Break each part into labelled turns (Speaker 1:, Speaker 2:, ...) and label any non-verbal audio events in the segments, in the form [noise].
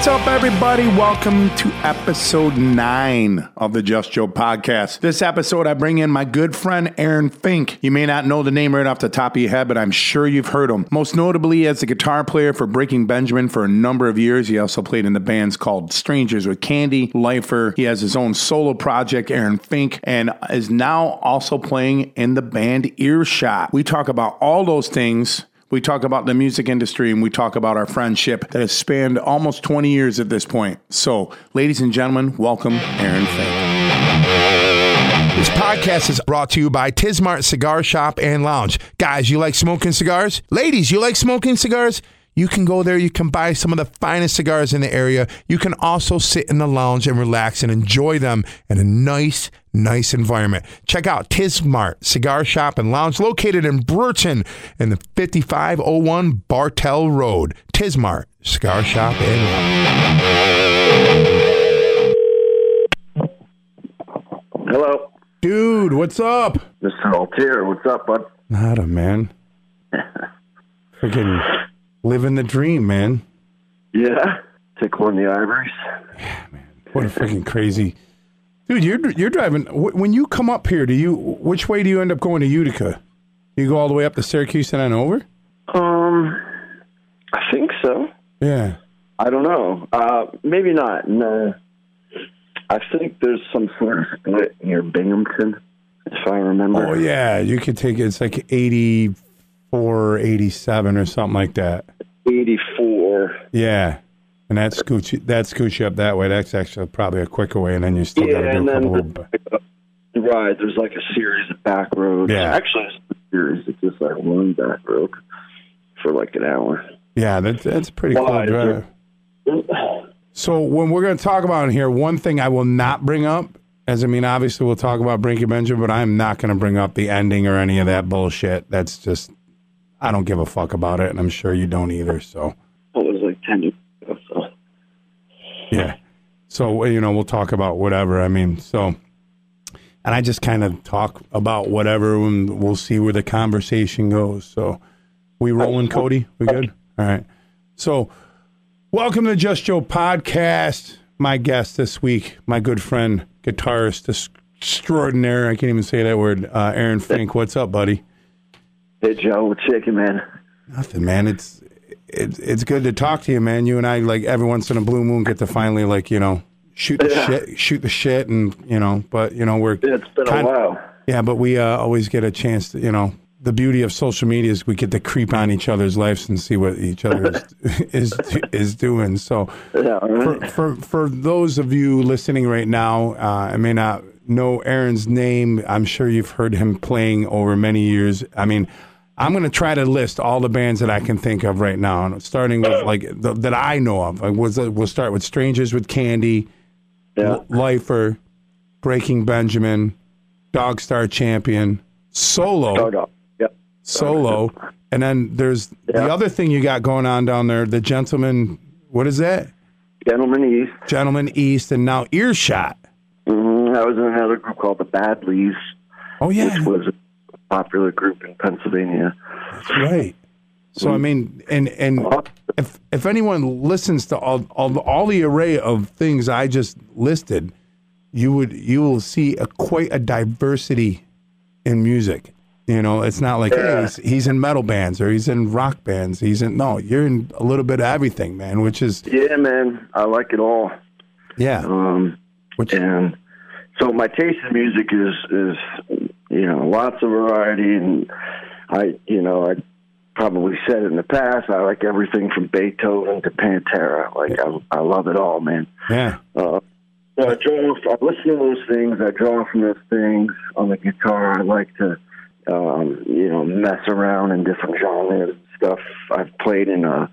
Speaker 1: What's up, everybody? Welcome to episode nine of the Just Joe podcast. This episode, I bring in my good friend Aaron Fink. You may not know the name right off the top of your head, but I'm sure you've heard him. Most notably as a guitar player for Breaking Benjamin for a number of years. He also played in the bands called Strangers with Candy, Lifer. He has his own solo project, Aaron Fink, and is now also playing in the band Earshot. We talk about all those things we talk about the music industry and we talk about our friendship that has spanned almost 20 years at this point. So, ladies and gentlemen, welcome Aaron Fink. This podcast is brought to you by Tismart Cigar Shop and Lounge. Guys, you like smoking cigars? Ladies, you like smoking cigars? You can go there. You can buy some of the finest cigars in the area. You can also sit in the lounge and relax and enjoy them in a nice, nice environment. Check out Tismart Cigar Shop and Lounge located in Brewerton in the 5501 Bartell Road. Tismart Cigar Shop and Lounge.
Speaker 2: Hello.
Speaker 1: Dude, what's up?
Speaker 2: Mr. Altair, what's up, bud?
Speaker 1: Nada, man. [laughs] Freaking living the dream, man.
Speaker 2: Yeah. Tickling the ivories.
Speaker 1: Yeah, man. What a freaking crazy dude. You're you're driving when you come up here. Do you which way do you end up going to Utica? You go all the way up to Syracuse and then over?
Speaker 2: Um, I think so.
Speaker 1: Yeah.
Speaker 2: I don't know. Uh, maybe not. No. I think there's some sort of split near Binghamton, if I remember.
Speaker 1: Oh yeah, you could take it. It's like 84, 87 or something like that.
Speaker 2: 84.
Speaker 1: Yeah. And that scoots you, that scoots you up that way. That's actually probably a quicker way, and then you still got to
Speaker 2: Yeah,
Speaker 1: do a couple. Of,
Speaker 2: right, there's like a series of back roads.
Speaker 1: Yeah.
Speaker 2: Actually, it's a series. It's just like one back road for like an hour.
Speaker 1: yeah, that's that's a pretty cool drive. So when we're going to talk about here, one thing I will not bring up, as I mean, obviously we'll talk about Breaking Benjamin, but I'm not going to bring up the ending or any of that bullshit. That's just I don't give a fuck about it, and I'm sure you don't either. So
Speaker 2: It was like 10 years ago, so.
Speaker 1: yeah, so you know we'll talk about whatever. I mean, so and I just kind of talk about whatever, and we'll see where the conversation goes. So we rolling, Cody? We good? All right. So welcome to Just Joe podcast. My guest this week, my good friend, guitarist extraordinaire. I can't even say that word. Uh, Aaron Fink. What's up, buddy?
Speaker 2: Hey, Joe, what's shaking, man?
Speaker 1: Nothing, man. It's it's it's good to talk to you, man. You and I like every once in a blue moon get to finally like you know shoot the
Speaker 2: Yeah.
Speaker 1: shit, shoot the shit, and you know. But you know we're
Speaker 2: It's been a while.
Speaker 1: yeah, but we uh, always get a chance to you know. The beauty of social media is we get to creep on each other's lives and see what each other is [laughs] [laughs] is, is doing. So,
Speaker 2: Yeah, right.
Speaker 1: for, for for those of you listening right now, uh, I may not know Aaron's name. I'm sure you've heard him playing over many years. I mean, I'm going to try to list all the bands that I can think of right now, starting with like the, that I know of. Like, was we'll start with Strangers with Candy,
Speaker 2: Yeah.
Speaker 1: Lifer, Breaking Benjamin, Dog Star Champion, Solo.
Speaker 2: Yep.
Speaker 1: solo, and then there's the other thing you got going on down there. The gentleman, what is that?
Speaker 2: Gentleman East.
Speaker 1: Gentleman East, and now Earshot.
Speaker 2: hmm I was in another group called the Badleys,
Speaker 1: Oh yeah,
Speaker 2: which was popular group in Pennsylvania.
Speaker 1: that's right. So I mean, and and if if anyone listens to all all, all the array of things I just listed, you would you will see a quite a diversity in music. You know, it's not like hey, he's, he's in metal bands or he's in rock bands. He's in no, you're in a little bit of everything, man. Which is
Speaker 2: Yeah, man, I like it all.
Speaker 1: yeah,
Speaker 2: Um,
Speaker 1: which
Speaker 2: and so my taste in music is is you know lots of variety, and I you know I probably said in the past. I like everything from Beethoven to Pantera. Like I, I love it all, man.
Speaker 1: yeah.
Speaker 2: Uh, so I draw. I listen to those things. I draw from those things on the guitar. I like to, um, you know, mess around in different genres and stuff. I've played in a,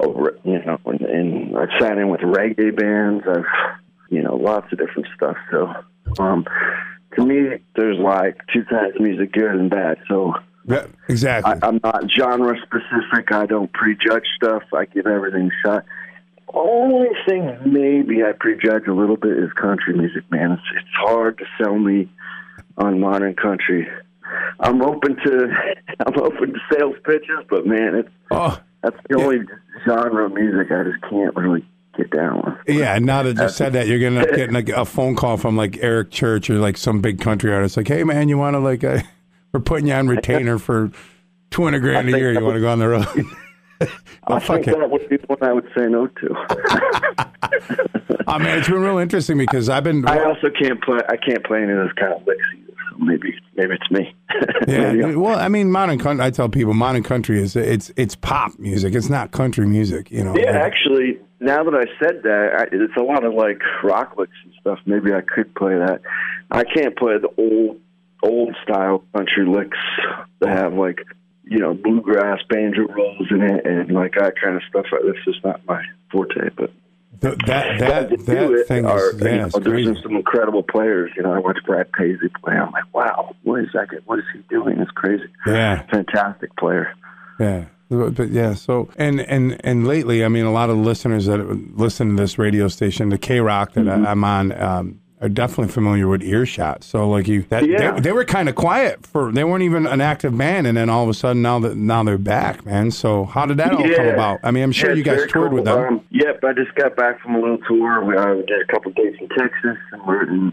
Speaker 2: a you know, and, in I've sat in with reggae bands. I've, you know, lots of different stuff. So, um, to me, there's like two kinds of music, good and bad. So
Speaker 1: Yeah, exactly.
Speaker 2: I, I'm not genre specific. I don't prejudge stuff. I give everything a shot. Only thing maybe I prejudge a little bit is country music, man. It's, it's hard to sell me on modern country. I'm open to [laughs] I'm open to sales pitches, but man, it's
Speaker 1: oh,
Speaker 2: that's the
Speaker 1: Yeah.
Speaker 2: only genre of music I just can't really get.
Speaker 1: Yeah, now that you said that, you're gonna end up getting like a phone call from like Eric Church or like some big country artist, like, "Hey man, you want to like, uh, [laughs] we're putting you on retainer for two hundred grand a year. You want to go on the road?" [laughs]
Speaker 2: I
Speaker 1: oh, fuck
Speaker 2: think
Speaker 1: it.
Speaker 2: that would be the one I would say no to. [laughs]
Speaker 1: Oh man, it's been real interesting because I've been.
Speaker 2: I also can't play. I can't play any of those kind of licks either. Maybe maybe it's me. [laughs]
Speaker 1: Yeah,
Speaker 2: Maybe
Speaker 1: well, I mean, modern country. I tell people, modern country is it's it's pop music. It's not country music. You know.
Speaker 2: Yeah, actually, now that I said that, I, it's a lot of like rock licks and stuff. Maybe I could play that. I can't play the old old style country licks that have like you know bluegrass banjo rolls in it and like that kind of stuff. That's just not my forte. But
Speaker 1: Th- that that
Speaker 2: that do
Speaker 1: that
Speaker 2: it
Speaker 1: thing
Speaker 2: are,
Speaker 1: is
Speaker 2: you
Speaker 1: yeah,
Speaker 2: know, there's
Speaker 1: crazy.
Speaker 2: some incredible players. You know, I watch Brad Paisley play. I'm like, wow, what is that? What is he doing? It's crazy.
Speaker 1: Yeah.
Speaker 2: fantastic player.
Speaker 1: Yeah. But yeah, so and and and lately, I mean, a lot of listeners that listen to this radio station, the K Rock that
Speaker 2: Mm-hmm.
Speaker 1: I, I'm on, um, are definitely familiar with Earshot. So like you, that,
Speaker 2: Yeah.
Speaker 1: they, they were kind of quiet for they weren't even an active band, and then all of a sudden now that now they're back, man. So how did that all come about? I mean, I'm sure
Speaker 2: Yeah,
Speaker 1: you guys toured
Speaker 2: cool.
Speaker 1: with them.
Speaker 2: Um, yep, I just got back from a little tour. We uh, did a couple days in Texas, and we're in.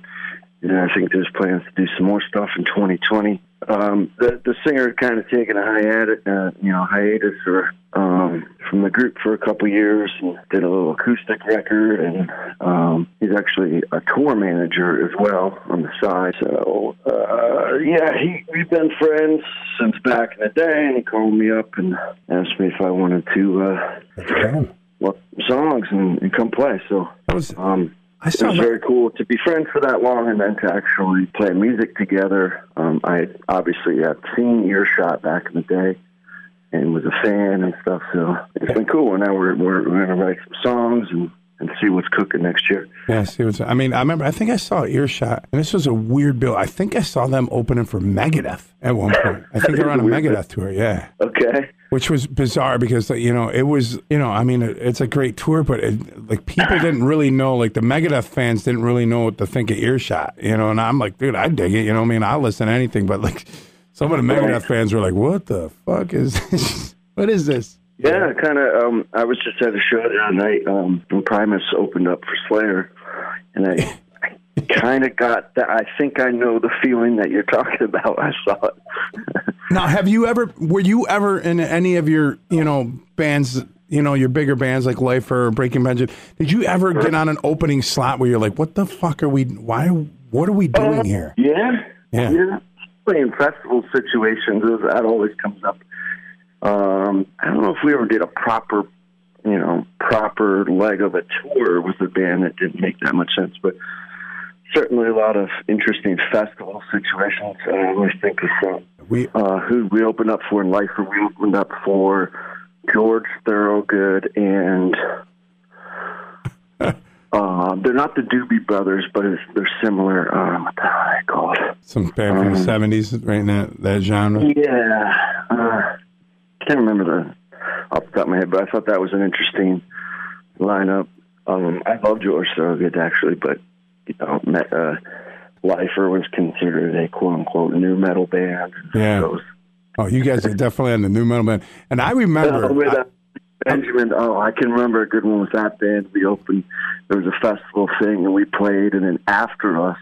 Speaker 2: You know, I think there's plans to do some more stuff in 2020. Um, the the singer had kind of taken a hiatus, uh, you know, hiatus or um, from the group for a couple years and did a little acoustic record. And um, he's actually a tour manager as well on the side. So uh, yeah, he we've been friends since back in the day. And he called me up and asked me if I wanted to. Uh, well, songs and, and come play. So
Speaker 1: That was
Speaker 2: um,
Speaker 1: I
Speaker 2: it was
Speaker 1: that.
Speaker 2: very cool to be friends for that long and then to actually play music together. Um, I obviously had seen Earshot back in the day and was a fan and stuff. So it's been cool. And now we're we're, we're to write some songs and, and see what's cooking next year.
Speaker 1: Yeah, see what's. I mean, I remember. I think I saw Earshot, and this was a weird bill. I think I saw them opening for Megadeth at one point. I think they're on a. [laughs] Megadeth tour. Yeah.
Speaker 2: Okay.
Speaker 1: which was bizarre because you know it was you know I mean it, it's a great tour, but it, like people [laughs] didn't really know like the Megadeth fans didn't really know what to think of Earshot, you know. And I'm like, dude, I dig it, you know. what I mean, I listen to anything, but like some of the Megadeth fans were like, what the fuck is this? [laughs] what is this?
Speaker 2: Yeah, kind of. Um, I was just at a show the other night um, when Primus opened up for Slayer, and I, I [laughs] kind of got that. I think I know the feeling that you're talking about. I saw it. [laughs]
Speaker 1: Now, have you ever were you ever in any of your you know bands? You know your bigger bands like Lifer or Breaking Benjamin. Did you ever get on an opening slot where you're like, "What the fuck are we? Why? What are we doing here?"
Speaker 2: Yeah,
Speaker 1: Yeah.
Speaker 2: yeah. Playing festival situations, that always comes up. Um, I don't know if we ever did a proper, you know, proper leg of a tour with a band that didn't make that much sense, but certainly a lot of interesting festival situations. I always think of some.
Speaker 1: We
Speaker 2: Uh, who we opened up for in life? Or we opened up for George Thorogood and. [laughs] Uh, they're not the Doobie Brothers, but it's, they're similar. Um, what the hell are they called?
Speaker 1: some band from the
Speaker 2: Um,
Speaker 1: seventies, right in that that genre.
Speaker 2: Yeah, uh, can't remember the off the top of my head, but I thought that was an interesting lineup. Um, I love George Thorogood actually, but you know, met, uh, Lifer was considered a quote unquote new metal band.
Speaker 1: Yeah.
Speaker 2: So,
Speaker 1: Oh, you guys are definitely on the new metal band. And I remember,
Speaker 2: uh, with uh, Benjamin, oh, I can remember a good one with that band. We opened, there was a festival thing, and we played, and then after us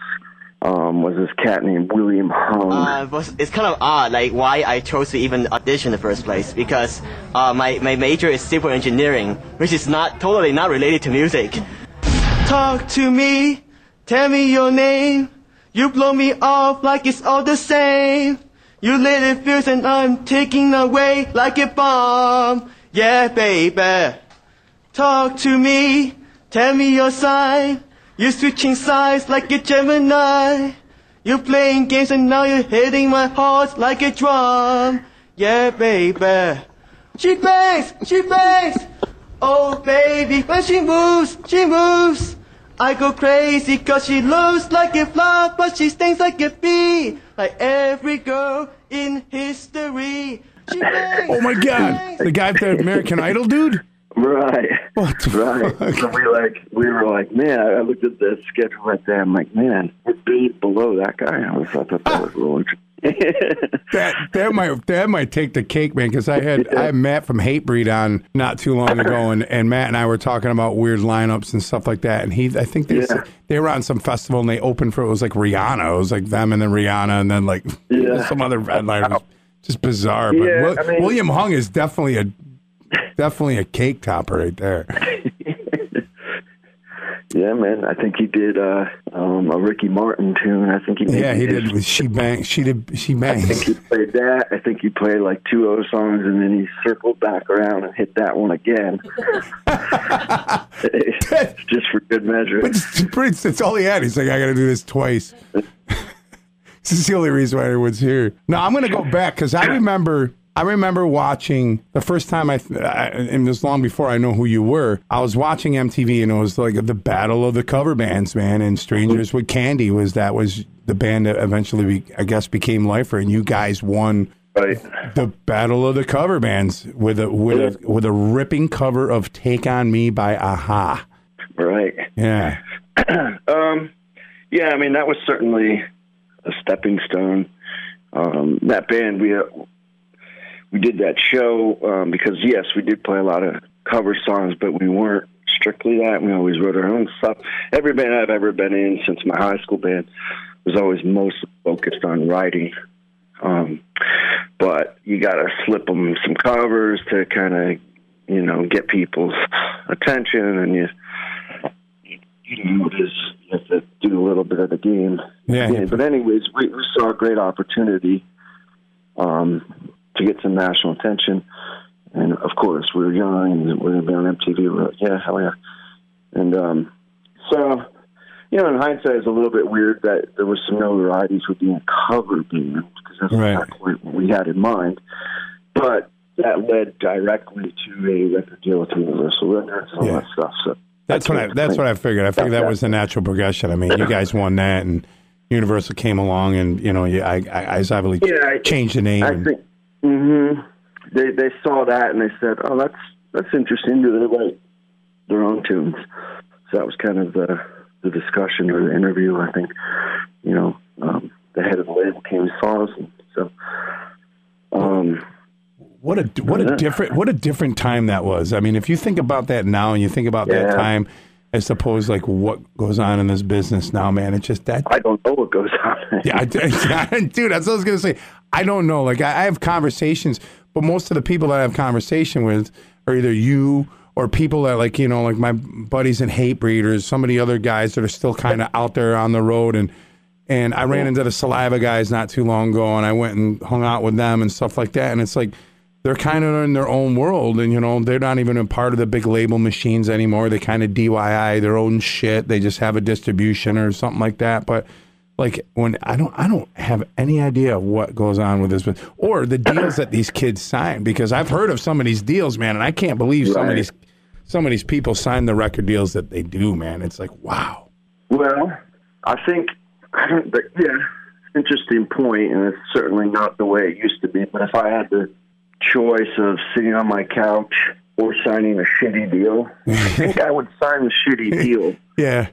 Speaker 2: um, was this cat named William Hung.
Speaker 3: Uh, it's kind of odd, like why I chose to even audition in the first place because uh, my my major is civil engineering, which is not totally not related to music. Talk to me, tell me your name. You blow me off like it's all the same. You lit it fuse and I'm taking away like a bomb. Yeah, baby. Talk to me, tell me your sign. You're switching sides like a Gemini. You're playing games and now you're hitting my heart like a drum. Yeah, baby. She bangs, she bangs. Oh, baby, when she moves, she moves. I go crazy cause she looks like a flower, but she stings like a bee. Like every girl in history. She bangs,
Speaker 1: oh my god, the guy at the American Idol dude.
Speaker 2: Right.
Speaker 1: What the
Speaker 2: right.
Speaker 1: fuck?
Speaker 2: So we like we were like, man, I looked at the schedule right there. I'm like, man, we're beat below that guy. I was I thought that ah. was a little interesting. [laughs]
Speaker 1: that that might that might take the cake, man. Because I had I had Matt from Hatebreed on not too long [laughs] ago, and, and Matt and I were talking about weird lineups and stuff like that. And he, I think they
Speaker 2: Yeah.
Speaker 1: they were on some festival and they opened for it was like Rihanna. It was like them and then Rihanna and then like
Speaker 2: Yeah.
Speaker 1: some other headliners. Just bizarre. But
Speaker 2: Yeah,
Speaker 1: Wil-
Speaker 2: I mean-
Speaker 1: William Hung is definitely a definitely a cake topper right there. [laughs]
Speaker 2: Yeah, man. I think he did uh, um, a Ricky Martin tune. I think he
Speaker 1: Yeah, he
Speaker 2: did.
Speaker 1: She bang. She did. She
Speaker 2: I think he played that. I think he played like two other songs, and then he circled back around and hit that one again. [laughs] [laughs] Just for good measure.
Speaker 1: But it's, it's all he had. He's like, I got to do this twice. This is the only reason why everyone's here. No, I'm going to go back because I remember. I remember watching the first time I, I, and was long before I know who you were. I was watching MTV and it was like the battle of the cover bands, man. And Strangers with Candy was that was the band that eventually, be, I guess, became Lifer, and you guys won
Speaker 2: Right.
Speaker 1: the battle of the cover bands with a with a with a ripping cover of "Take on Me" by a-ha.
Speaker 2: Right.
Speaker 1: Yeah. [clears throat]
Speaker 2: Um, yeah, I mean that was certainly a stepping stone. Um, that band we uh, we did that show um, because yes, we did play a lot of cover songs, but we weren't strictly that. We always wrote our own stuff. Every band I've ever been in since my high school band was always most focused on writing. Um, but you got to slip them some covers to kind of, you know, get people's attention, and you you know, it is you have to do a little bit of the game.
Speaker 1: Yeah.
Speaker 2: But anyways, we, we saw a great opportunity um, to get some national attention, and of course we were young and we're going to be on MTV. We're like, yeah, hell yeah. And um, so, you know, in hindsight, it's a little bit weird that there was some notoriety for being a cover band because that's
Speaker 1: Right.
Speaker 2: not quite what we had in mind. But that led directly to a record deal with Universal Records and all
Speaker 1: Yeah.
Speaker 2: that stuff. So
Speaker 1: That's what I. That's what I figured. I figured that was the natural progression. I mean, you guys won that, and Universal came along, and you know, I, I, I obviously
Speaker 2: Yeah, I-
Speaker 1: changed the name.
Speaker 2: I
Speaker 1: and-
Speaker 2: think hmm they they saw that and they said, "Oh, that's that's interesting. Do they write their own tunes?" So that was kind of the the discussion or the interview. I think you know um, the head of the label came and saw us, and so um,
Speaker 1: What a what a different what a different time that was. I mean, if you think about that now, and you think about that time, as opposed like what goes on in this business now, man, it's just that.
Speaker 2: I don't know what goes on.
Speaker 1: Yeah, I, dude, [laughs] that's what I was gonna say. I don't know. Like, I, I have conversations, but most of the people that I have conversation with are either you or people that like you know, like my buddies in Hate Breeders, some of the other guys that are still kind of out there on the road and. And I ran into the Saliva guys not too long ago, and I went and hung out with them and stuff like that. And it's like they're kind of in their own world, and you know they're not even a part of the big label machines anymore. They kind of DIY their own shit. They just have a distribution or something like that. But like when I don't, I don't have any idea what goes on with this, but or the deals that these kids sign because I've heard of some of these deals, man, and I can't believe some of these some of these people sign the record deals that they do, man. It's like wow.
Speaker 2: Well, I think I don't. But yeah, interesting point, and it's certainly not the way it used to be. But if I had the choice of sitting on my couch or signing a shitty deal, [laughs] I think I would sign the shitty deal. [laughs]
Speaker 1: Yeah,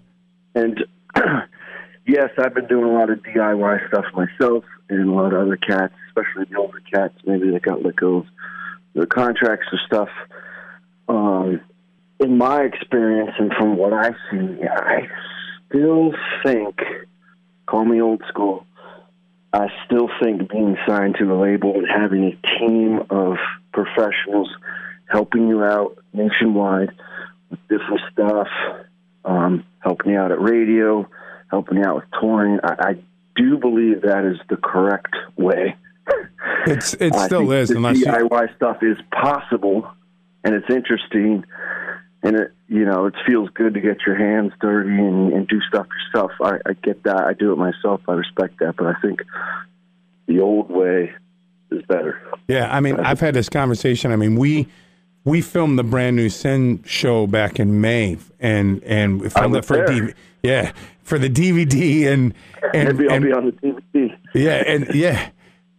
Speaker 2: And [clears throat] yes, I've been doing a lot of DIY stuff myself, and a lot of other cats, especially the older cats. Maybe they got let go of their contracts or stuff. Um, in my experience, and from what I see, I still think, call me old school. I still think being signed to a label and having a team of professionals helping you out nationwide with different stuff, um, helping you out at radio, helping you out with touring. I, I do believe that is the correct way. [laughs]
Speaker 1: it's it still is
Speaker 2: the
Speaker 1: unless you,
Speaker 2: DIY stuff is possible and it's interesting and it you know it feels good to get your hands dirty and, and do stuff yourself. I, I get that. I do it myself. I respect that, but I think the old way is better.
Speaker 1: Yeah, I mean, I've had this conversation. I mean, we we filmed the brand new Sin show back in May, and and we filmed it for. DVD. Yeah, for the DVD, and and,
Speaker 2: Maybe I'll
Speaker 1: and
Speaker 2: be on the DVD.
Speaker 1: yeah, and yeah,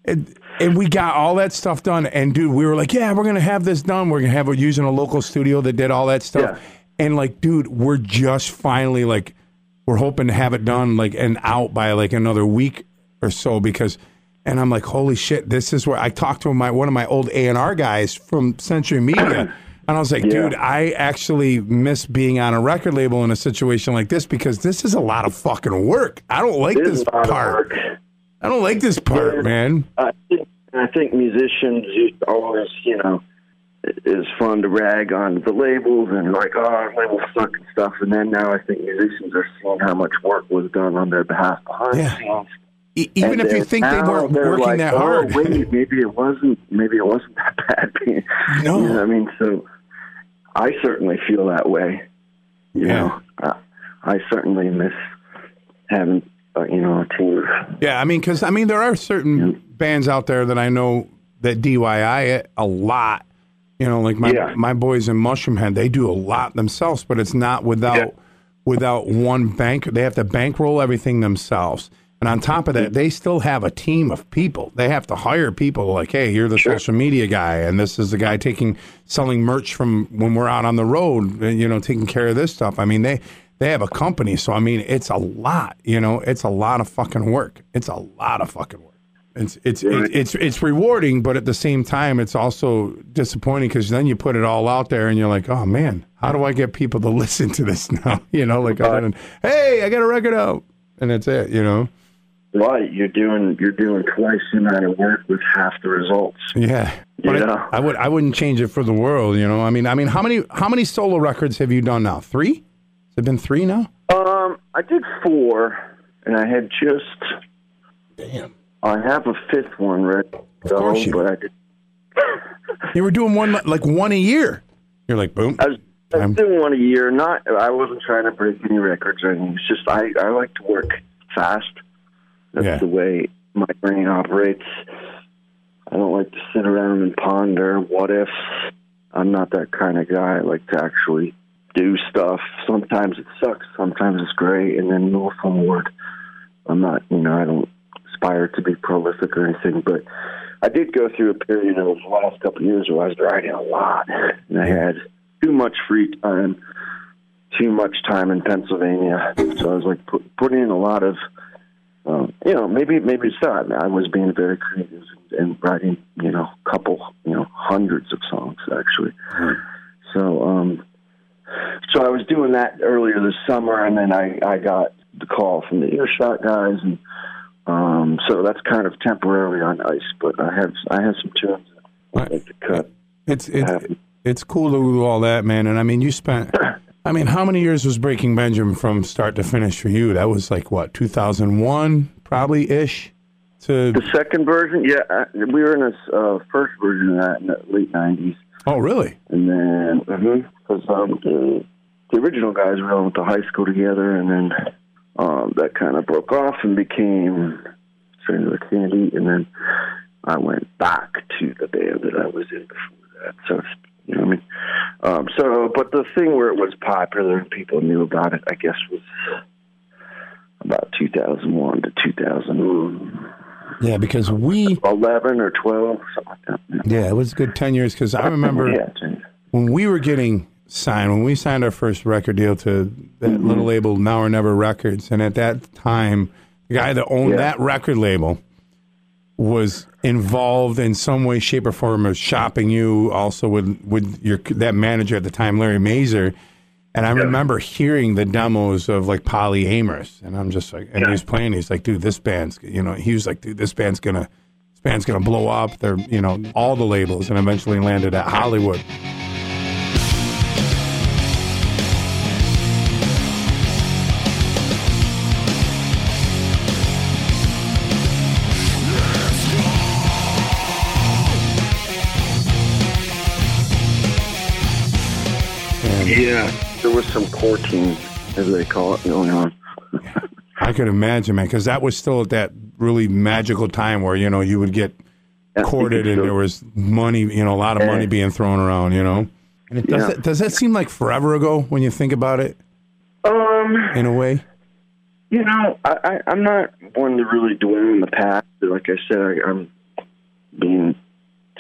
Speaker 1: and, and we got all that stuff done. And dude, we were like, yeah, we're gonna have this done. We're gonna have it using a local studio that did all that stuff.
Speaker 2: Yeah.
Speaker 1: And like, dude, we're just finally like, we're hoping to have it done like and out by like another week or so because and I'm like, holy shit, this is where I talked to my one of my old A and R guys from Century Media. [clears throat] And I was like,
Speaker 2: Yeah.
Speaker 1: dude, I actually miss being on a record label in a situation like this because this is a lot of fucking work. I don't like
Speaker 2: It
Speaker 1: this part. I don't like this part,
Speaker 2: Yeah.
Speaker 1: man.
Speaker 2: I think, I think musicians always, you know, is fun to rag on the labels and like, oh, labels suck and stuff. And then now I think musicians are seeing how much work was done on their behalf behind
Speaker 1: Yeah.
Speaker 2: the scenes.
Speaker 1: E- even
Speaker 2: And
Speaker 1: if you think they weren't working
Speaker 2: like,
Speaker 1: that
Speaker 2: oh,
Speaker 1: hard.
Speaker 2: wait, maybe it wasn't. Maybe it wasn't [laughs] that bad. [laughs]
Speaker 1: No.
Speaker 2: You know I mean, so I certainly feel that way. You
Speaker 1: Yeah.
Speaker 2: know, I, I certainly miss having, uh, you know, a.
Speaker 1: Yeah, I mean, because I mean, there are certain bands out there that I know that DIY it a lot. You know, like my
Speaker 2: Yeah.
Speaker 1: my boys in Mushroomhead, they do a lot themselves, but it's not without
Speaker 2: Yeah.
Speaker 1: without one bank. They have to bankroll everything themselves, and on top of that, they still have a team of people. They have to hire people. Like, hey, you're the social media guy, and this is the guy taking selling merch from when we're out on the road. You know, taking care of this stuff. I mean, they. They have a company, so I mean, it's a lot. You know, it's a lot of fucking work. It's a lot of fucking work. It's it's
Speaker 2: Right.
Speaker 1: it's it's rewarding, but at the same time, it's also disappointing because then you put it all out there and you're like, oh man, how do I get people to [laughs] listen to this now? [laughs] You know, like than hey, I got a record out, and that's it. You know,
Speaker 2: Right, you're doing you're doing twice the amount of work with half the results.
Speaker 1: yeah. But I-
Speaker 2: Yeah.
Speaker 1: I, would I wouldn't change it for the world. You know, I mean, I mean, how many how many solo records have you done now? Three? Has it been three now?
Speaker 2: Um, I did four, and I had just
Speaker 1: Damn.
Speaker 2: I have a fifth one ready. Of
Speaker 1: course you
Speaker 2: but I did.
Speaker 1: You were doing one like one a year. You're like boom.
Speaker 2: I was, I was doing one a year. Not I wasn't trying to break any records or anything. It's just I I like to work fast. That's
Speaker 1: Yeah.
Speaker 2: the way my brain operates. I don't like to sit around and ponder what ifs. I'm not that kind of guy. I like to actually do stuff. Sometimes it sucks, sometimes it's great, and then move forward. I'm not, you know, I don't aspire to be prolific or anything, but I did go through a period of the last couple of years where I was writing a lot, and I had too much free time, too much time in Pennsylvania. So I was like put, putting in a lot of, um, you know, maybe maybe it's not. I was being very creative and writing, you know, a couple, you know, hundreds of songs actually. So, um, so I was doing that earlier this summer, and then I I got the call from the Earshot guys, and um, so that's kind of temporarily on ice. But I have I have some tunes I'd like to cut.
Speaker 1: It's it's
Speaker 2: happen.
Speaker 1: it's cool to do all that, man. And I mean, you spent. I mean, how many years was Breaking Benjamin from start to finish for you? That was like what, 2001, probably ish. To
Speaker 2: The second version, yeah, we were in this uh, first version of that in the late '90s,
Speaker 1: oh, really?
Speaker 2: and then because um, the, the original guys we all went to high school together, and then um, that kind of broke off and became Stranger Candy, and then I went back to the band that I was in before that. So you know what I mean. Um, so, but the thing where it was popular and people knew about it, I guess, was about 2001 to 2011
Speaker 1: Yeah, because we.
Speaker 2: eleven or 12, something like that. Yeah.
Speaker 1: It was a good 10 years because I [laughs] remember
Speaker 2: Yeah,
Speaker 1: when we were getting signed, when we signed our first record deal to that mm-hmm. little label, Now or Never Records, and at that time, the guy that owned
Speaker 2: Yeah.
Speaker 1: that record label was involved in some way, shape, or form of shopping you also with with your that manager at the time, Larry Mazer. And I remember hearing the demos of like Polyamorous, and I'm just like, and he was playing. He's like, dude, this band's, you know, he was like, dude, this band's gonna, this band's gonna blow up. They're, you know, all the labels, and eventually landed at Hollywood.
Speaker 2: Yeah, there was some courting, as they call it, going on.
Speaker 1: I could imagine, man, because that was still at that really magical time where you know you would get courted and there was money, you know, a lot of money being thrown around, you know. And it, does
Speaker 2: Yeah.
Speaker 1: that does that seem like forever ago when you think about it
Speaker 2: Um,
Speaker 1: in a way?
Speaker 2: you know, I, I, I'm not one to really dwell in the past. Like I said, I, I'm being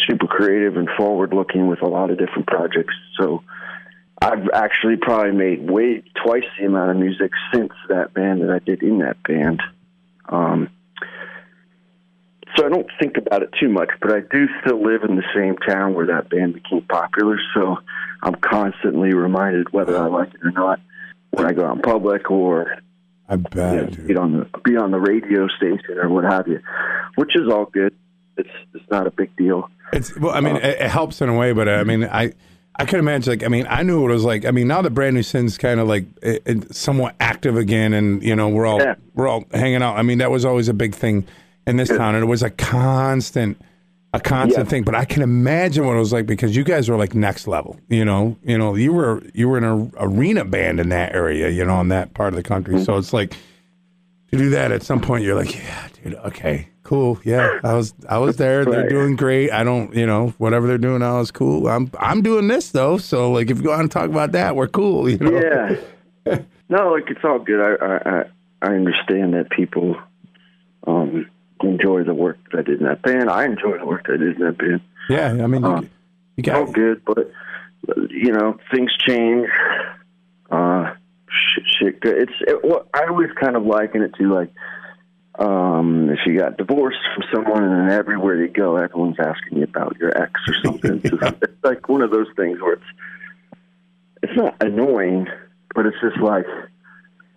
Speaker 2: super creative and forward looking with a lot of different projects. So I've actually probably made way twice the amount of music since that band that I did in that band. Um, so I don't think about it too much, but I do still live in the same town where that band became popular. So I'm constantly reminded whether I like it or not when I go out in public or
Speaker 1: I bet.
Speaker 2: you know, be on the be on the radio station or what have you, which is all good. It's it's not a big deal.
Speaker 1: It's well, I mean, it, it helps in a way, but uh, I mean, I I can imagine like I mean, I knew what it was like. I mean, now that Brand New Sin's kind of like it, it, somewhat active again, and you know, we're all
Speaker 2: Yeah.
Speaker 1: we're all hanging out. I mean, that was always a big thing in this town, and it was a constant. A constant
Speaker 2: Yeah.
Speaker 1: thing, but I can imagine what it was like because you guys were like next level. You know, you know, you were you were in an arena band in that area. You know, in that part of the country. Mm-hmm. So it's like to do that at some point you're like yeah dude okay cool yeah i was i was there they're doing great i don't you know whatever they're doing now is cool i'm i'm doing this though so like if you go on and talk about that we're cool you know
Speaker 2: Yeah. [laughs] no, like it's all good. I I I- I understand that people um enjoy the work that I did in that band. I enjoy the work that I did in that band.
Speaker 1: yeah i mean you,
Speaker 2: Uh,
Speaker 1: you
Speaker 2: all good, but you know things change. Uh, shit, shit good. It's it, what I always kind of liken it to like um if you got divorced from someone and then everywhere you go, everyone's asking you about your ex or something. [laughs] It's, just, it's like one of those things where it's it's not annoying, but it's just like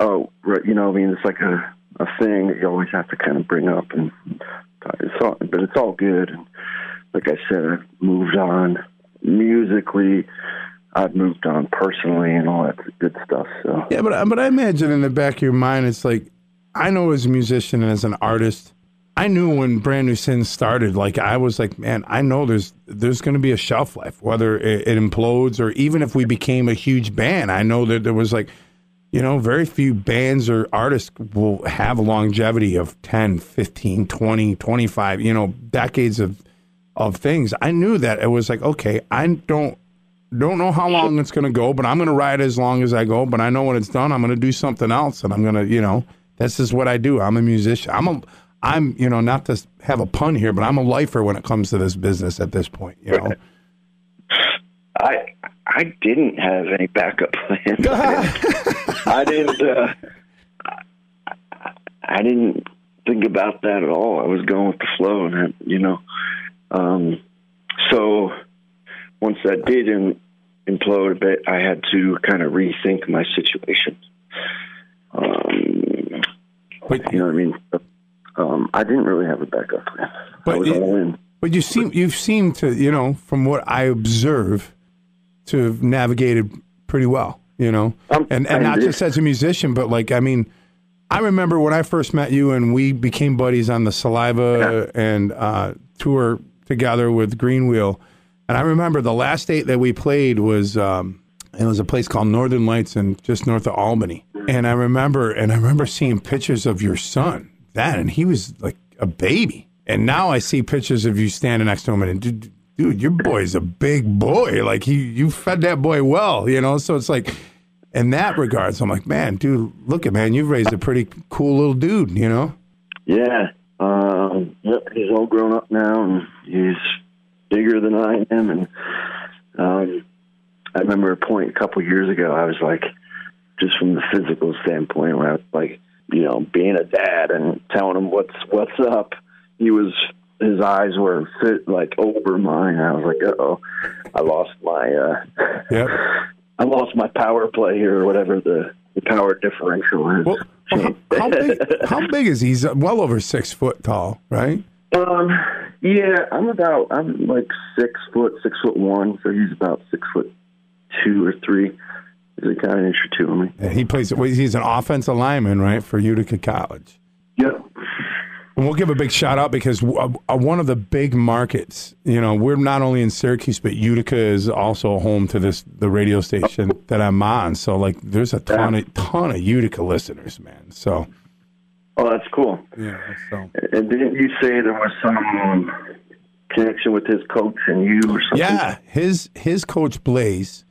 Speaker 2: oh, right, you know, I mean, it's like a a thing that you always have to kind of bring up and it's all, but it's all good. And like I said, I've moved on musically. I've moved on personally and all that good stuff. So
Speaker 1: yeah but but i imagine in the back of your mind it's like i know as a musician and as an artist I knew when Brand New Sin started, like I was like, man, I know there's there's going to be a shelf life, whether it, it implodes or even if we became a huge band. I know that there was like, you know, very few bands or artists will have a longevity of 10, 15, 20, 25, you know, decades of of things. I knew that it was like, okay, I don't don't know how long it's going to go, but I'm going to ride as long as I go. But I know when it's done, I'm going to do something else, and I'm going to, you know, this is what I do. I'm a musician. I'm a, I'm, you know, not to have a pun here, but I'm a lifer when it comes to this business at this point. You know, [laughs]
Speaker 2: I I didn't have any backup plans. [laughs] I didn't. Uh, I- I didn't think about that at all. I was going with the flow, and that, you know. Um, so once that did in, implode a bit, I had to kind of rethink my situation. Um,
Speaker 1: but
Speaker 2: you know what I mean? Um, I didn't really have a backup plan.
Speaker 1: But it-. But you seem you've seemed to you know from what I observe to have navigated pretty well. You know,
Speaker 2: Um,
Speaker 1: and and
Speaker 2: I
Speaker 1: not
Speaker 2: did.
Speaker 1: just as a musician, but like I mean, I remember when I first met you and we became buddies on the Saliva and uh, tour together with Greenwheel. And I remember the last date that we played was um, it was a place called Northern Lights and just north of Albany. And I remember and I remember seeing pictures of your son then, and he was like a baby. And now I see pictures of you standing next to him, and dude, dude your boy's a big boy. Like he, you fed that boy well, you know. So it's like, in that regards, I'm like, man, dude, look at man, you've raised a pretty cool little dude, you know.
Speaker 2: Yeah. Um, yep, he's all grown up now, and he's bigger than I am. And um, I remember a point a couple years ago, I was like, just from the physical standpoint, where I was like, you know, being a dad and telling him what's what's up. He was his eyes were fit like over mine. I was like, uh oh, I lost my uh,
Speaker 1: Yep. [laughs]
Speaker 2: I lost my power play here or whatever the, the power differential is.
Speaker 1: Well, well, how, [laughs] how big? How big is he? He's well over six foot tall, right?
Speaker 2: Um, yeah, I'm about I'm like six foot, six foot one, so he's about six foot two or three. He's a kind of inch or two on me.
Speaker 1: He plays. well, He's an offensive lineman, right, for Utica College.
Speaker 2: Yep.
Speaker 1: And we'll give a big shout out because uh, uh, one of the big markets, you know, we're not only in Syracuse, but Utica is also home to this the radio station that I'm on. So like, there's a ton of ton of Utica listeners, man. So
Speaker 2: Oh, that's cool.
Speaker 1: yeah, so
Speaker 2: And didn't you say there was some connection with his coach and you or something?
Speaker 1: yeah, his his coach Blaise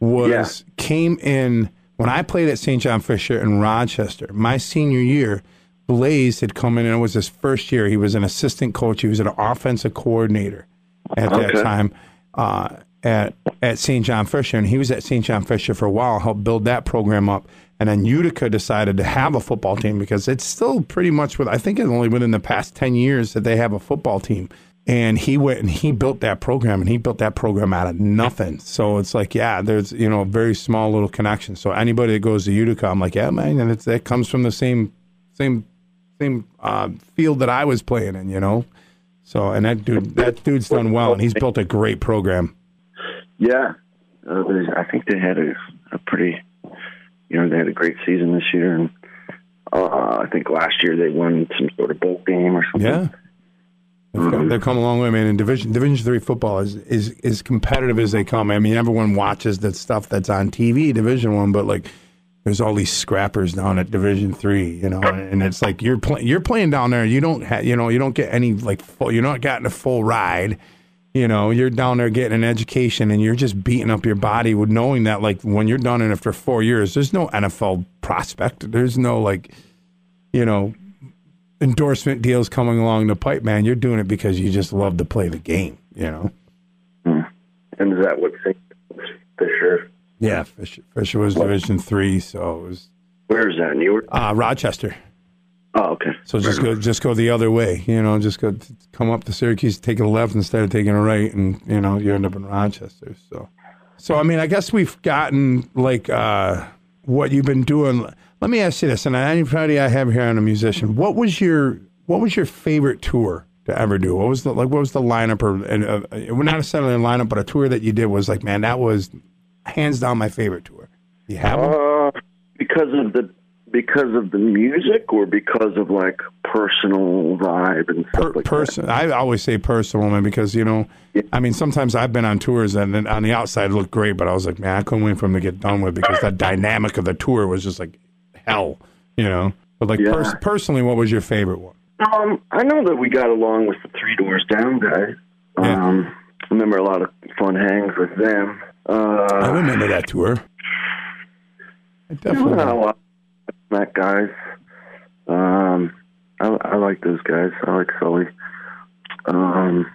Speaker 1: was
Speaker 2: Yeah.
Speaker 1: came in when I played at St. John Fisher in Rochester. My senior year, Blaise had come in and it was his first year. He was an assistant coach. He was an offensive coordinator at that time uh, at at St. John Fisher, and he was at St. John Fisher for a while. Helped build that program up, And then Utica decided to have a football team because it's still pretty much with, I think it's only within the past 10 years that they have a football team. And he went and he built that program and he built that program out of nothing. So it's like, yeah, there's, you know, a very small little connection. So anybody that goes to Utica, I'm like, yeah, man, and it's, that comes from the same, same, same uh, field that I was playing in, you know? So, and that dude, that dude's done well and he's built a great program.
Speaker 2: Yeah. Uh, I think they had a, a pretty you know, they had a great season this year, and uh, I think last year they won some sort of bowl game or something.
Speaker 1: Yeah. Mm-hmm. They've come a long way, man. And Division Division three football is is as competitive as they come. I mean, everyone watches the stuff that's on TV, Division one, but like, there's all these scrappers down at Division three, you know, and it's like you're playing you're playing down there. You don't have, you know, you don't get any like full. You're not getting a full ride you know, you're down there getting an education and you're just beating up your body with knowing that, like, when you're done and after four years, there's no NFL prospect. There's no, like, you know, endorsement deals coming along the pipe, man. You're doing it because you just love to play the game, you know?
Speaker 2: Hmm. And is that what Fisher?
Speaker 1: Yeah, Fisher, Fisher was what? Division three, so it was.
Speaker 2: Where is that? Newark?
Speaker 1: Uh, Rochester.
Speaker 2: Oh, okay.
Speaker 1: So just go, just go the other way. You know, just go come up to Syracuse, take a left instead of taking a right, and you know you end up in Rochester. So, so I mean, I guess we've gotten like uh, what you've been doing. Let me ask you this, and anybody I have here on a musician, what was your what was your favorite tour to ever do? What was the like? What was the lineup, or and uh, not necessarily a lineup, but a tour that you did was like, man, that was hands down my favorite tour. You have
Speaker 2: uh, because of the because of the music or because of like personal vibe and stuff per, like
Speaker 1: person, that? I always say personal, man, because you know, yeah. I mean, sometimes I've been on tours and then on the outside it looked great, but I was like, man, I couldn't wait for them to get done with because that dynamic of the tour was just like hell, you know. But like yeah. pers- personally, what was your favorite one?
Speaker 2: Um, I know that we got along with the Three Doors Down guys. Um, yeah. I remember a lot of fun hangs with them. Uh, I
Speaker 1: remember that tour. I definitely.
Speaker 2: Mac guys. Um, I, I like those guys. I like Sully. Um,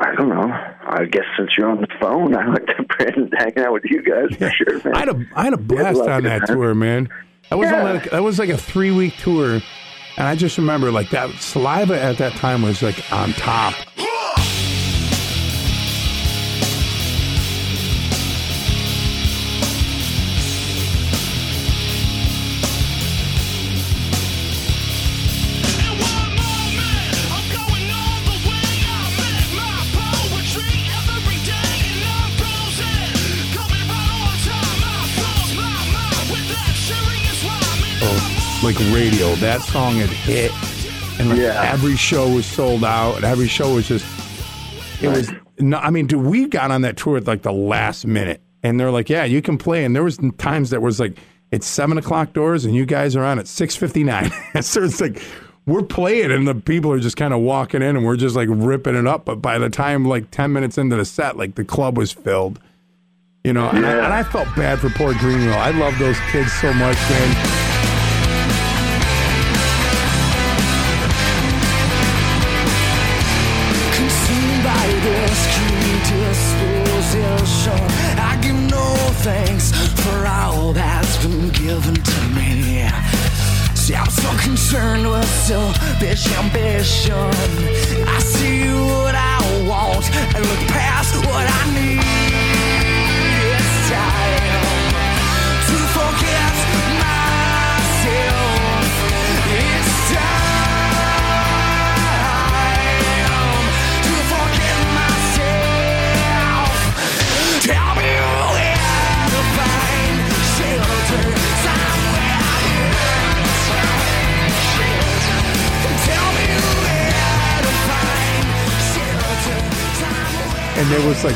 Speaker 2: I don't know. I guess since you're on the phone, I like to [laughs] Brandon hanging out with you guys for sure, man.
Speaker 1: I had a I had a blast on that time. tour, man. That was yeah. only like, that was like a three week tour, and I just remember like that saliva at that time was like on top. Like radio. That song had hit, and like yeah. every show was sold out, and every show was just. It was. No, I mean, dude, we got on that tour at like the last minute, and they're like, "Yeah, you can play." And there was times that was like, "It's seven o'clock doors, and you guys are on at six fifty nine. [laughs] so it's like we're playing and the people are just kind of walking in and we're just like ripping it up. But by the time like 10 minutes into the set, like the club was filled, you know, and, I, and I felt bad for poor Greenwheel. I love those kids so much, man. Concerned with selfish ambition. I see what I want and look past what I need. And there was like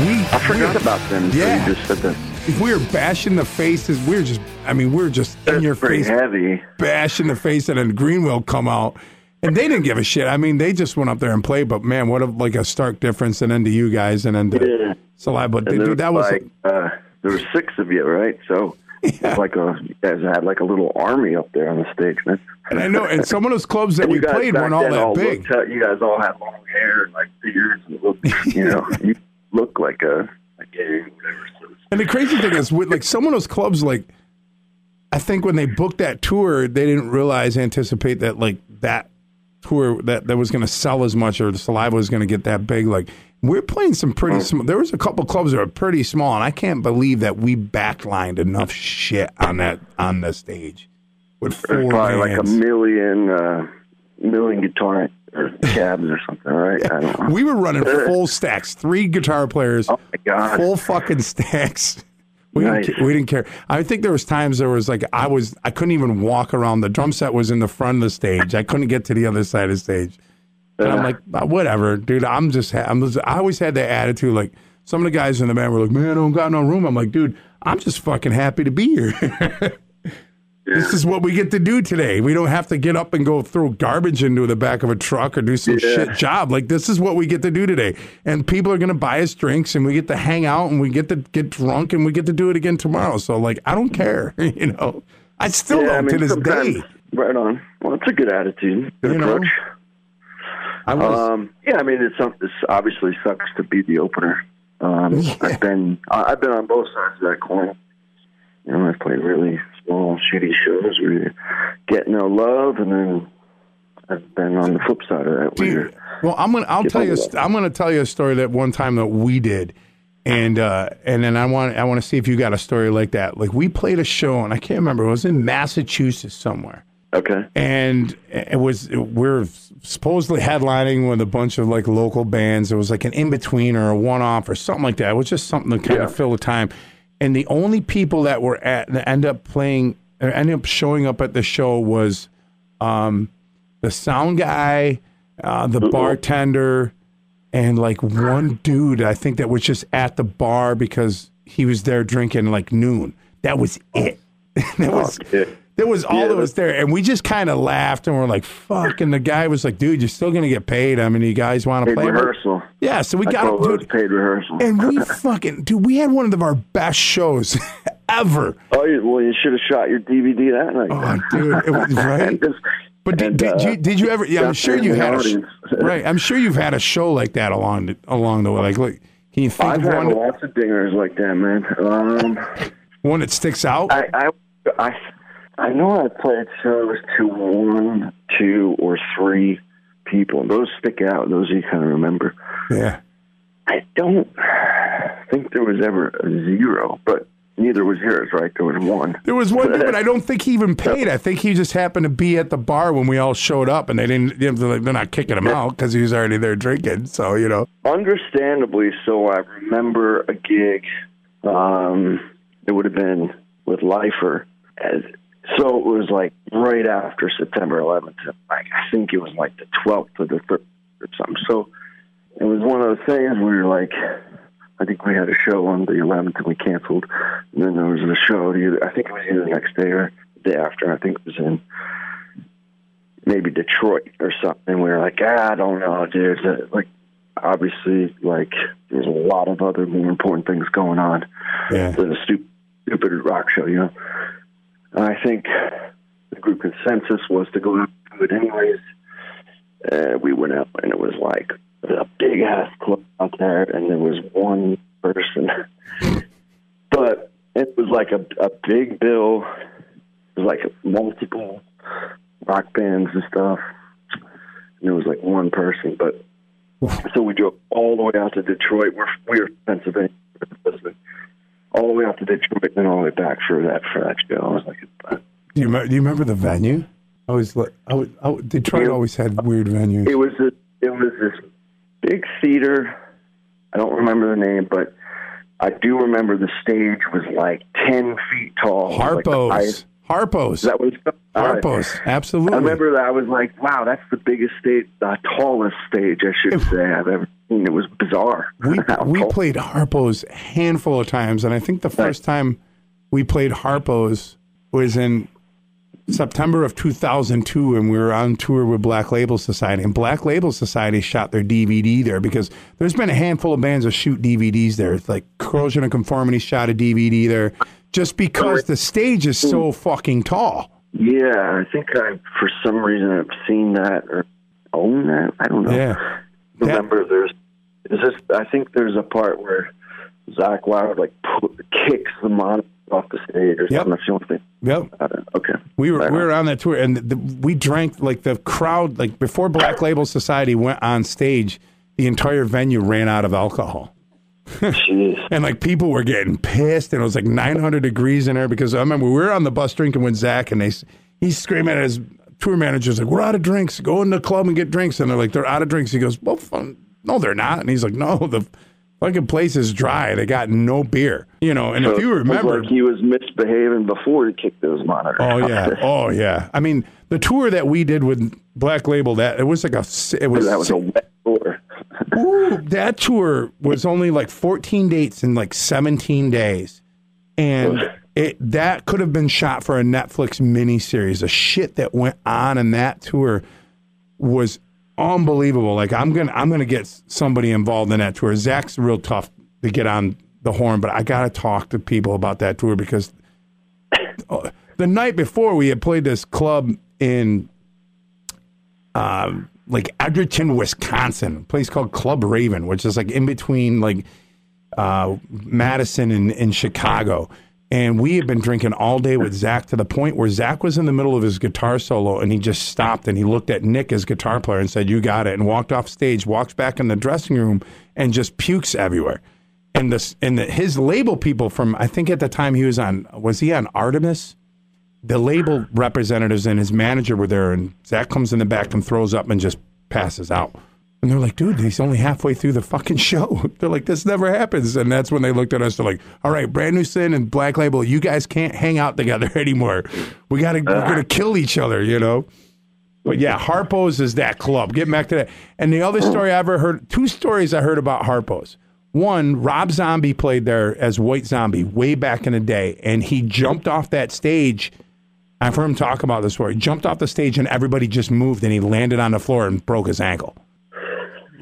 Speaker 1: we.
Speaker 2: I forgot about them. Yeah, you just said that.
Speaker 1: We were bashing the faces. We were just. I mean, we were just That's in your face,
Speaker 2: heavy,
Speaker 1: bashing the face, and then Greenwheel come out. And they didn't give a shit. I mean, they just went up there and played. But man, what a like a stark difference. And then to you guys, and then to yeah. Salai. But dude, that was
Speaker 2: like uh, there were six of you, right? So yeah. like a you guys had like a little army up there on the stage, man.
Speaker 1: And I know, and some of those clubs that we played weren't all that all big.
Speaker 2: Looked, you guys all had long hair and like beards, and looked, you know, [laughs] you look like a, a gay whatever.
Speaker 1: And the crazy thing is, with like some of those clubs, like I think when they booked that tour, they didn't realize, anticipate that like that tour that that was going to sell as much or the saliva was going to get that big. Like we're playing some pretty small. There was a couple clubs that are pretty small, and I can't believe that we backlined enough shit on that on the stage with four
Speaker 2: There's probably like a million, uh, million guitar or cabs or something, right? I don't know. [laughs]
Speaker 1: We were running full stacks, three guitar players,
Speaker 2: Oh my god!
Speaker 1: full fucking stacks. [laughs] We
Speaker 2: Nice.
Speaker 1: didn't, we didn't care. I think there was times there was like I was I couldn't even walk around. The drum set was in the front of the stage. I couldn't get to the other side of the stage. And I'm like, "Ah, whatever, dude. I'm just ha- I'm just, I always had that attitude. Like some of the guys in the band were like, man, I don't got no room. I'm like, dude, I'm just fucking happy to be here. [laughs] This is what we get to do today. We don't have to get up and go throw garbage into the back of a truck or do some
Speaker 2: Yeah.
Speaker 1: shit job. Like this is what we get to do today. And people are going to buy us drinks and we get to hang out and we get to get drunk and we get to do it again tomorrow. So like I don't care, [laughs] you know. I still
Speaker 2: yeah,
Speaker 1: don't
Speaker 2: mean,
Speaker 1: to this day.
Speaker 2: Right on. Well, it's a good attitude, good
Speaker 1: You know,
Speaker 2: approach.
Speaker 1: I was
Speaker 2: Um, yeah, I mean, it's, it's obviously sucks to be the opener. Um, [laughs] I've been I've been on both sides of that coin. You know, I've played really small, shitty shows where you get no love, and then I've been on the flip side of that.
Speaker 1: Dude, well, I'm gonna I'll tell you I'm gonna tell you a story that one time that we did, and uh, and then I want I want to see if you got a story like that. Like we played a show and I can't remember it was in Massachusetts somewhere,
Speaker 2: okay,
Speaker 1: and it was we're supposedly headlining with a bunch of like local bands. It was like an in between or a one off or something like that. It was just something to kind
Speaker 2: Yeah.
Speaker 1: of fill the time. And the only people that were at that end up playing or ended up showing up at the show was um, the sound guy, uh, the bartender, and like one dude I think that was just at the bar because he was there drinking like noon. That was it. [laughs] that was
Speaker 2: yeah.
Speaker 1: That was all
Speaker 2: Yeah,
Speaker 1: that was there, and we just kind of laughed and we're like, "Fuck!" And the guy was like, "Dude, you're still gonna get paid. I mean, you guys want to play?"
Speaker 2: rehearsal.
Speaker 1: Yeah, so we
Speaker 2: I
Speaker 1: got up, dude,
Speaker 2: paid rehearsal.
Speaker 1: and we [laughs] fucking dude, we had one of our best shows [laughs] ever.
Speaker 2: oh, you, well, you should have shot your DVD that night.
Speaker 1: Oh, dude, it was [laughs] right.
Speaker 2: Just-
Speaker 1: But did,
Speaker 2: and,
Speaker 1: did,
Speaker 2: uh,
Speaker 1: you did you ever? Yeah, I'm sure you had a sh- right. I'm sure you've had a show like that along the, along the way. Like, look, can you think
Speaker 2: I've
Speaker 1: of
Speaker 2: had
Speaker 1: one
Speaker 2: lots of dingers like that, man. Um,
Speaker 1: one that sticks out?
Speaker 2: I, I, I, I know I played shows to one, two, or three people. Those stick out. Those you kind of remember.
Speaker 1: yeah.
Speaker 2: I don't think there was ever a zero, but neither was yours, right? There was one.
Speaker 1: There was one dude, [laughs] but I don't think he even paid. I think he just happened to be at the bar when we all showed up, and they didn't. They're not kicking him out because he was already there drinking. So you know,
Speaker 2: Understandably so, I remember a gig. Um, it would have been with Lifer. As, so it was like right after September 11th. Like I think it was like the 12th or the 3rd or something. So it was one of those things where you're like, I think we had a show on the 11th and we canceled. And then there was a show. Either, I think it was either the next day or the day after. I think it was in maybe Detroit or something. And we were like, ah, I don't know, dude. Like, obviously, like, there's a lot of other more important things going on
Speaker 1: yeah,
Speaker 2: than a stupid, stupid rock show, you know. I think the group consensus was to go out and do it anyways. Uh, we went out and it was like a big ass club out there, and there was one person, [laughs] but it was like a a big bill. It was like multiple rock bands and stuff. And it was like one person, but [laughs] so we drove all the way out to Detroit. We're we're Pennsylvania, all the way out to Detroit, and then all the way back for that for that show. I was like, uh,
Speaker 1: do you me- do you remember the venue? I was like, I was, I, Detroit
Speaker 2: Yeah.
Speaker 1: always had weird venues.
Speaker 2: it was a, it was this big theater. I don't remember the name, but I do remember the stage was like ten feet tall. Like the
Speaker 1: Harpo's,
Speaker 2: that was right.
Speaker 1: Harpo's, absolutely.
Speaker 2: I remember that. I was like, wow, that's the biggest stage, the tallest stage, I should say, I've ever seen. It was bizarre. [laughs]
Speaker 1: we we played Harpo's a handful of times, and I think the first time we played Harpo's was in September of 2002, and we were on tour with Black Label Society. And Black Label Society shot their DVD there because there's been a handful of bands that shoot DVDs there. It's like Corrosion of Conformity shot a DVD there, just because the stage is so hmm. fucking tall.
Speaker 2: Yeah, I think I, for some reason, I've seen that or own that. I don't know.
Speaker 1: Yeah.
Speaker 2: Remember, there's, is this, I think there's a part where Zakk Wylde like kicks the monitor off the stage or
Speaker 1: Yep.
Speaker 2: something. That's the only thing.
Speaker 1: Yep.
Speaker 2: Okay.
Speaker 1: We were
Speaker 2: Right
Speaker 1: we
Speaker 2: on.
Speaker 1: were on that tour, and the, we drank like the crowd like before Black Label Society went on stage. The entire venue ran out of alcohol,
Speaker 2: Jeez. [laughs]
Speaker 1: and like people were getting pissed, and it was like 900 degrees in there because I remember we were on the bus drinking with Zakk, and they he's screaming at his tour manager's like, "We're out of drinks. Go in the club and get drinks." And they're like, "They're out of drinks." He goes, "Well, fun. no, they're not." And he's like, "No, the fucking place is dry. They got no beer." You know, and
Speaker 2: So
Speaker 1: if you remember,
Speaker 2: like he was misbehaving before he kicked those monitors.
Speaker 1: Oh yeah, oh yeah. I mean, the tour that we did with Black Label that it was like a it was,
Speaker 2: that was a wet tour. [laughs]
Speaker 1: Ooh, that tour was only like 14 dates in like 17 days, and [laughs] it that could have been shot for a Netflix miniseries. The shit that went on in that tour was unbelievable. Like I'm gonna I'm gonna get somebody involved in that tour. Zakk's real tough to get on the horn, but I gotta talk to people about that tour because uh, the night before we had played this club in um, like Edgerton, Wisconsin, a place called Club Raven, which is like in between like uh, Madison and, and Chicago. And we had been drinking all day with Zakk to the point where Zakk was in the middle of his guitar solo and he just stopped and he looked at Nick, his guitar player, and said, You got it. And walked off stage, walks back in the dressing room and just pukes everywhere. And this and the, his label people from I think at the time he was on was he on Artemis? the label representatives and his manager were there, and Zakk comes in the back and throws up and just passes out. And they're like, dude, he's only halfway through the fucking show. [laughs] They're like, this never happens. And that's when they looked at us. They're like, all right, Brand New Sin and Black Label, you guys can't hang out together [laughs] anymore. We got to, we're uh-huh. going to kill each other, you know? But yeah, Harpo's is that club. Get back to that. And the other story I ever heard, two stories I heard about Harpo's. One, Rob Zombie played there as White Zombie way back in the day, and he jumped off that stage. I've heard him talk about this story. He jumped off the stage, and everybody just moved, and he landed on the floor and broke his ankle,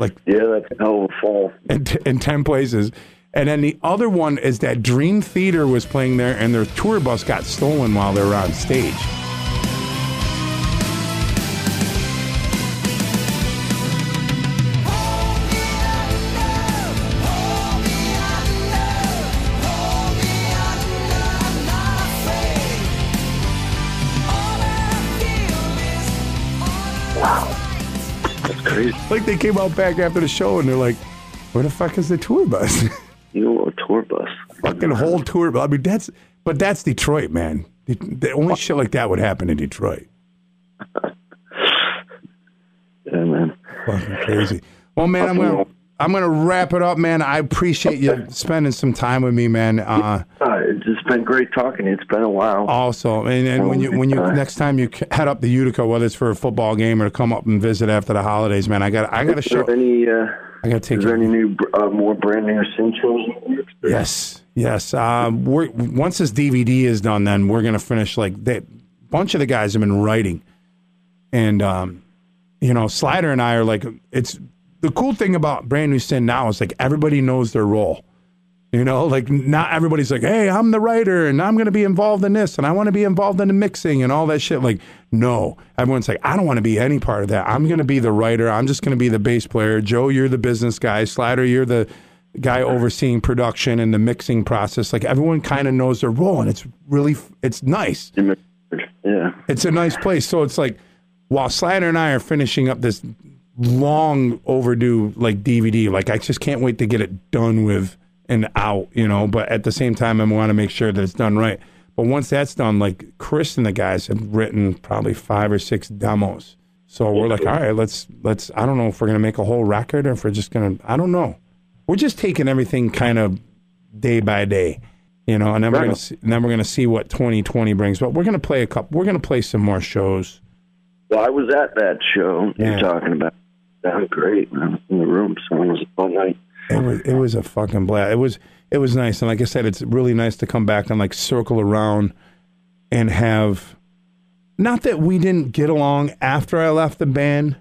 Speaker 1: like
Speaker 2: Yeah, that's a hell of
Speaker 1: in, t- in ten places. And then the other one is that Dream Theater was playing there, and their tour bus got stolen while they were on stage. Like they came out back after the show, and they're like, "Where the fuck is the tour bus?" [laughs]
Speaker 2: You know, a tour bus.
Speaker 1: fucking whole tour. Bus. I mean, that's but that's Detroit, man. The, the only shit like that would happen in Detroit. [laughs]
Speaker 2: Yeah, man.
Speaker 1: Fucking crazy. Well, man, I'm gonna I'm gonna wrap it up, man. I appreciate you spending some time with me, man. Uh,
Speaker 2: Uh, it's just been great talking. It's been a while.
Speaker 1: also, and, and when you when you next time you head up to Utica, whether it's for a football game or to come up and visit after the holidays, man, I got I got to show.
Speaker 2: any? Uh,
Speaker 1: I got to take
Speaker 2: is there any new, uh, more brand new essentials?
Speaker 1: Yes, yes. Um, we're, once this DVD is done, then we're gonna finish. Like they, bunch of the guys have been writing, and um, you know, Slider and I are like, it's the cool thing about Brand New Sin now is like everybody knows their role. You know, like not everybody's like, hey, I'm the writer and I'm going to be involved in this and I want to be involved in the mixing and all that shit. Like, no, everyone's like, I don't want to be any part of that. I'm going to be the writer. I'm just going to be the bass player. Joe, you're the business guy. Slider, you're the guy overseeing production and the mixing process. Like everyone kind of knows their role and it's really, it's nice
Speaker 2: Yeah.
Speaker 1: it's a nice place. So it's like while Slider and I are finishing up this long overdue like DVD, like I just can't wait to get it done with and out, you know. But at the same time, I want to make sure that it's done right. But once that's done, like Chris and the guys have written probably five or six demos. So we're like, all right, let's let's. I don't know if we're gonna make a whole record or if we're just gonna. I don't know. We're just taking everything kind of day by day, you know, and then we're gonna see, and then we're gonna see what 2020 brings. But we're gonna play a couple. We're gonna play some more shows.
Speaker 2: Well, I was at that show
Speaker 1: Yeah.
Speaker 2: you're talking about. That great, man. In the room, so it was a fun night.
Speaker 1: It was it was a fucking blast. It was it was nice, and like I said, it's really nice to come back and like circle around and have. Not that we didn't get along after I left the band,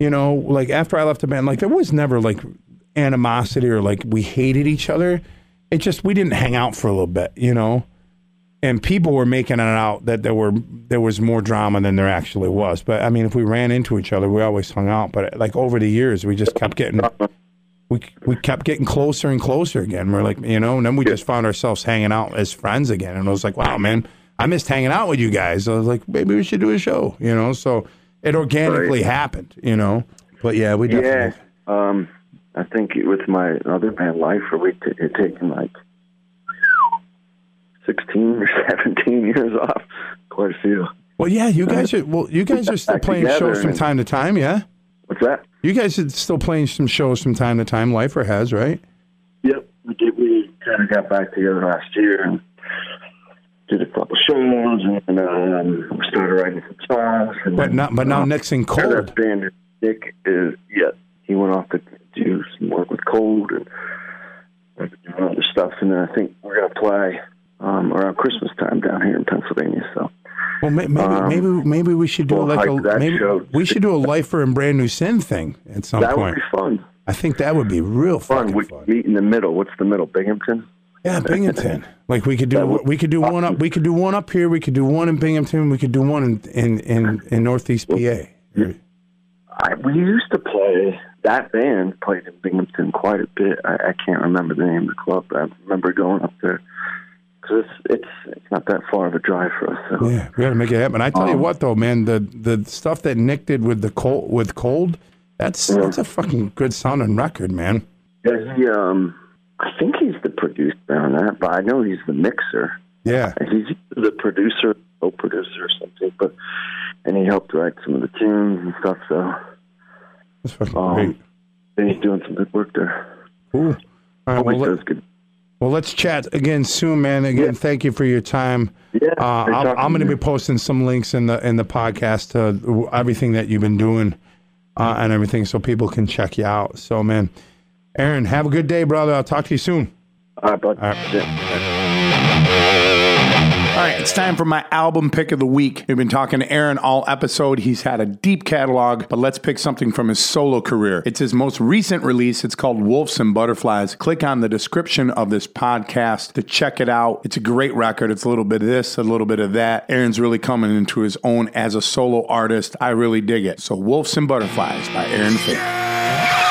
Speaker 1: you know, like after I left the band, like there was never like animosity or like we hated each other. It just we didn't hang out for a little bit, you know. And people were making it out that there were there was more drama than there actually was. But I mean, if we ran into each other, we always hung out. But like over the years, we just kept getting we we kept getting closer and closer again. We're like, you know, and then we just found ourselves hanging out as friends again. And I was like, wow, man, I missed hanging out with you guys. I was like, maybe we should do a show, you know. So it organically right. happened, you know. But yeah, we definitely.
Speaker 2: Yeah, um, I think with my other band, Lifer, we t- it taken like sixteen or [laughs] seventeen years off. Quite a few.
Speaker 1: Well, yeah, you guys are. Well, you guys are still playing shows from time to time, yeah.
Speaker 2: What's that?
Speaker 1: You guys are still playing some shows from time to time. Lifer has, right?
Speaker 2: Yep, we did. We kind of got back together last year and did a couple shows, and um, started writing some songs. And
Speaker 1: but not, but now uh, Nick's in Cold.
Speaker 2: Band, Nick is yeah. He went off to do some work with Cold and other stuff, and then I think we're gonna play um, around Christmas time down here in Pennsylvania. So
Speaker 1: well, maybe um, maybe maybe we should do we'll like a maybe we should do a Lifer and Brand New Sin thing at some
Speaker 2: that
Speaker 1: point.
Speaker 2: That would be fun.
Speaker 1: I think that would be real fun.
Speaker 2: We
Speaker 1: fun.
Speaker 2: meet in the middle. What's the middle? Binghamton.
Speaker 1: Yeah, Binghamton. like we could do we could do one up we could do one up here. We could do one in Binghamton. We could do one in in in, in Northeast PA.
Speaker 2: I, we used to play. That band played in Binghamton quite a bit. I, I can't remember the name of the club. But I remember going up there because it's, it's it's not that far of a drive for us. So.
Speaker 1: Yeah, we got to make it happen. I tell um, you what, though, man, the the stuff that Nick did with the cold with cold, that's yeah. that's a fucking good sounding record, man.
Speaker 2: Yeah, he um, I think he's the producer on that, but I know he's the mixer.
Speaker 1: Yeah,
Speaker 2: he's the producer, co-producer or something. But and he helped write some of the tunes and stuff. So
Speaker 1: that's fucking um, great.
Speaker 2: And he's doing some good work there.
Speaker 1: Cool.
Speaker 2: All right, well, let, good
Speaker 1: well, let's chat again soon, man. Again, yeah. thank you for your time.
Speaker 2: Yeah, uh,
Speaker 1: I'm going to be posting some links in the in the podcast to everything that you've been doing uh, and everything, so people can check you out. So, man, Aaron, have a good day, brother. I'll talk to you soon.
Speaker 2: All right, bud. All right.
Speaker 1: All right, it's time for my album pick of the week. We've been talking to Aaron all episode. He's had a deep catalog, but let's pick something from his solo career. It's his most recent release. It's called Wolves and Butterflies. Click on the description of this podcast to check it out. It's a great record. It's a little bit of this, a little bit of that. Aaron's really coming into his own as a solo artist. I really dig it. So, Wolves and Butterflies by Aaron Fink.